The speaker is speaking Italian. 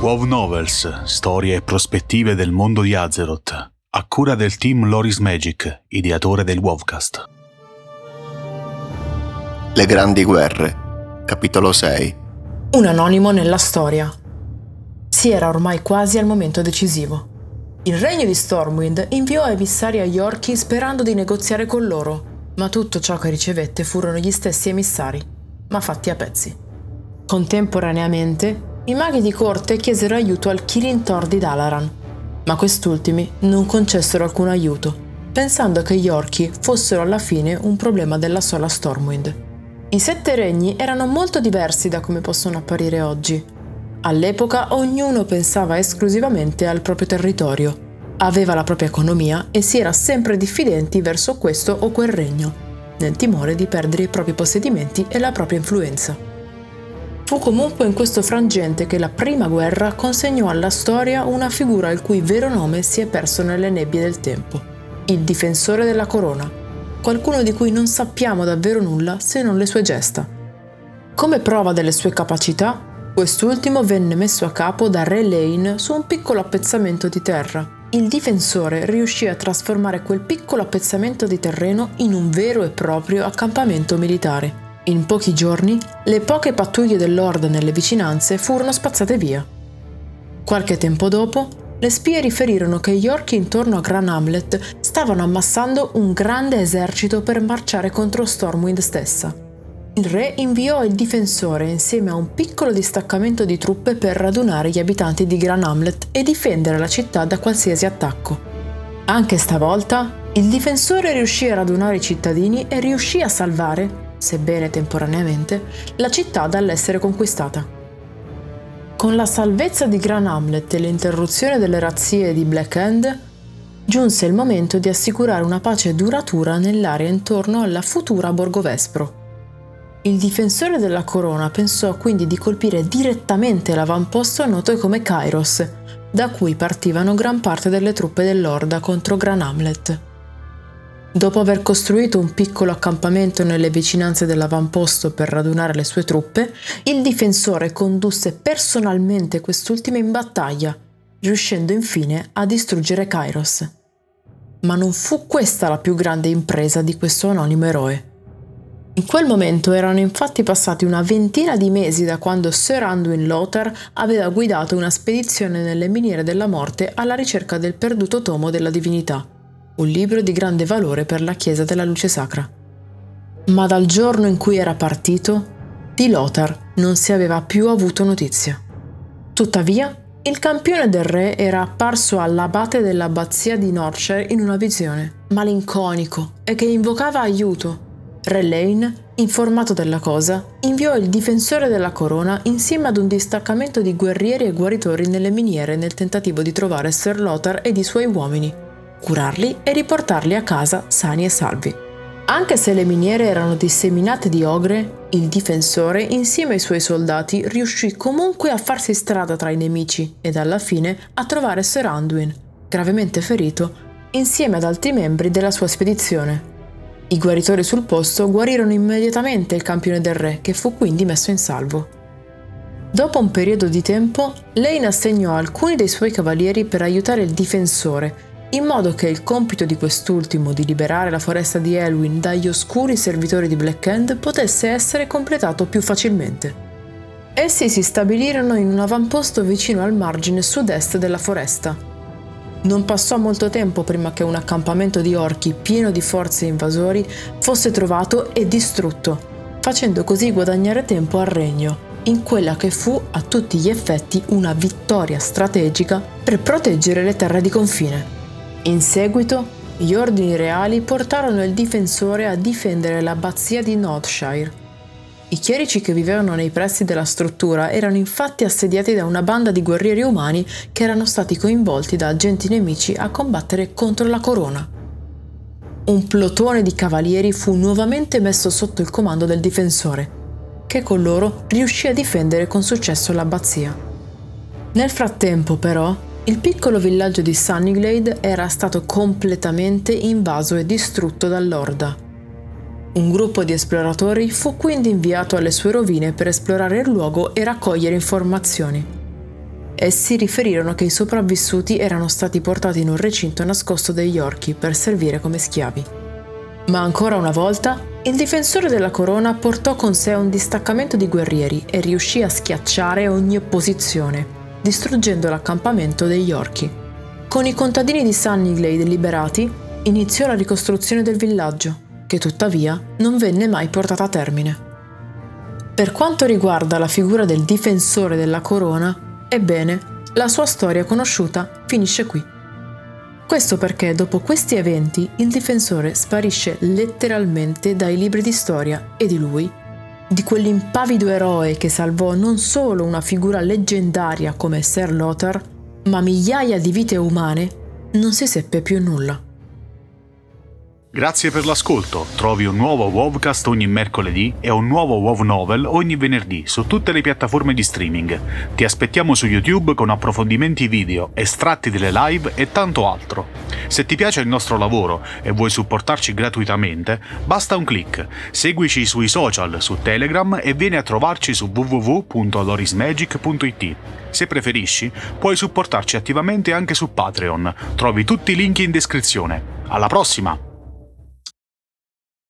WoW Novels, storie e prospettive del mondo di Azeroth, a cura del team Loris Magic, ideatore del WoWcast. Le grandi guerre, capitolo 6. Un anonimo nella storia. Si era ormai quasi al momento decisivo. Il regno di Stormwind inviò emissari a Yorkie sperando di negoziare con loro, ma tutto ciò che ricevette furono gli stessi emissari, ma fatti a pezzi. Contemporaneamente, i maghi di corte chiesero aiuto al Kirin Thor di Dalaran, ma quest'ultimi non concessero alcun aiuto, pensando che gli orchi fossero alla fine un problema della sola Stormwind. I sette regni erano molto diversi da come possono apparire oggi. All'epoca ognuno pensava esclusivamente al proprio territorio, aveva la propria economia e si era sempre diffidenti verso questo o quel regno, nel timore di perdere i propri possedimenti e la propria influenza. Fu comunque in questo frangente che la prima guerra consegnò alla storia una figura il cui vero nome si è perso nelle nebbie del tempo, il difensore della corona, qualcuno di cui non sappiamo davvero nulla se non le sue gesta. Come prova delle sue capacità, quest'ultimo venne messo a capo da Re Lane su un piccolo appezzamento di terra. Il difensore riuscì a trasformare quel piccolo appezzamento di terreno in un vero e proprio accampamento militare in pochi giorni, le poche pattuglie dell'Horde nelle vicinanze furono spazzate via. Qualche tempo dopo, le spie riferirono che gli orchi intorno a Gran Hamlet stavano ammassando un grande esercito per marciare contro Stormwind stessa. Il re inviò il difensore insieme a un piccolo distaccamento di truppe per radunare gli abitanti di Gran Hamlet e difendere la città da qualsiasi attacco. Anche stavolta, il difensore riuscì a radunare i cittadini e riuscì a salvare, sebbene temporaneamente, la città dall'essere conquistata. Con la salvezza di Gran Hamlet e l'interruzione delle razzie di Black End, giunse il momento di assicurare una pace duratura nell'area intorno alla futura Borgo Vespro. Il difensore della corona pensò quindi di colpire direttamente l'avamposto noto come Kairos, da cui partivano gran parte delle truppe dell'Orda contro Gran Hamlet. Dopo aver costruito un piccolo accampamento nelle vicinanze dell'avamposto per radunare le sue truppe, il difensore condusse personalmente quest'ultima in battaglia, riuscendo infine a distruggere Kairos. Ma non fu questa la più grande impresa di questo anonimo eroe. In quel momento erano infatti passati una ventina di mesi da quando Sir Anduin Lothar aveva guidato una spedizione nelle miniere della morte alla ricerca del perduto tomo della divinità un libro di grande valore per la Chiesa della Luce Sacra. Ma dal giorno in cui era partito, di Lothar non si aveva più avuto notizia. Tuttavia, il campione del re era apparso all'abate dell'abbazia di Norshire in una visione, malinconico e che invocava aiuto. Re Lane, informato della cosa, inviò il difensore della corona insieme ad un distaccamento di guerrieri e guaritori nelle miniere nel tentativo di trovare Sir Lothar ed i suoi uomini curarli e riportarli a casa sani e salvi. Anche se le miniere erano disseminate di ogre, il difensore, insieme ai suoi soldati, riuscì comunque a farsi strada tra i nemici ed alla fine a trovare Sir Anduin, gravemente ferito, insieme ad altri membri della sua spedizione. I guaritori sul posto guarirono immediatamente il campione del re, che fu quindi messo in salvo. Dopo un periodo di tempo, Lane assegnò alcuni dei suoi cavalieri per aiutare il difensore in modo che il compito di quest'ultimo di liberare la foresta di Elwyn dagli oscuri servitori di Black End potesse essere completato più facilmente. Essi si stabilirono in un avamposto vicino al margine sud-est della foresta. Non passò molto tempo prima che un accampamento di orchi pieno di forze invasori fosse trovato e distrutto, facendo così guadagnare tempo al regno, in quella che fu a tutti gli effetti una vittoria strategica per proteggere le terre di confine. In seguito, gli ordini reali portarono il difensore a difendere l'abbazia di Notshire. I chierici che vivevano nei pressi della struttura erano infatti assediati da una banda di guerrieri umani che erano stati coinvolti da agenti nemici a combattere contro la corona. Un plotone di cavalieri fu nuovamente messo sotto il comando del difensore, che con loro riuscì a difendere con successo l'abbazia. Nel frattempo, però, il piccolo villaggio di Sunnyglade era stato completamente invaso e distrutto dall'Orda. Un gruppo di esploratori fu quindi inviato alle sue rovine per esplorare il luogo e raccogliere informazioni. essi riferirono che i sopravvissuti erano stati portati in un recinto nascosto degli orchi per servire come schiavi. Ma ancora una volta, il difensore della corona portò con sé un distaccamento di guerrieri e riuscì a schiacciare ogni opposizione, distruggendo l'accampamento degli orchi. Con i contadini di Sunnyglade liberati, iniziò la ricostruzione del villaggio, che tuttavia non venne mai portata a termine. Per quanto riguarda la figura del difensore della corona, ebbene, la sua storia conosciuta finisce qui. Questo perché dopo questi eventi il difensore sparisce letteralmente dai libri di storia e di lui, di quell'impavido eroe che salvò non solo una figura leggendaria come Sir Lothar, ma migliaia di vite umane, non si seppe più nulla. Grazie per l'ascolto. Trovi un nuovo Wovcast ogni mercoledì e un nuovo WoW Novel ogni venerdì su tutte le piattaforme di streaming. Ti aspettiamo su YouTube con approfondimenti video, estratti delle live e tanto altro. Se ti piace il nostro lavoro e vuoi supportarci gratuitamente, basta un clic. Seguici sui social, su Telegram e vieni a trovarci su www.lorismagic.it. Se preferisci, puoi supportarci attivamente anche su Patreon. Trovi tutti i link in descrizione. Alla prossima!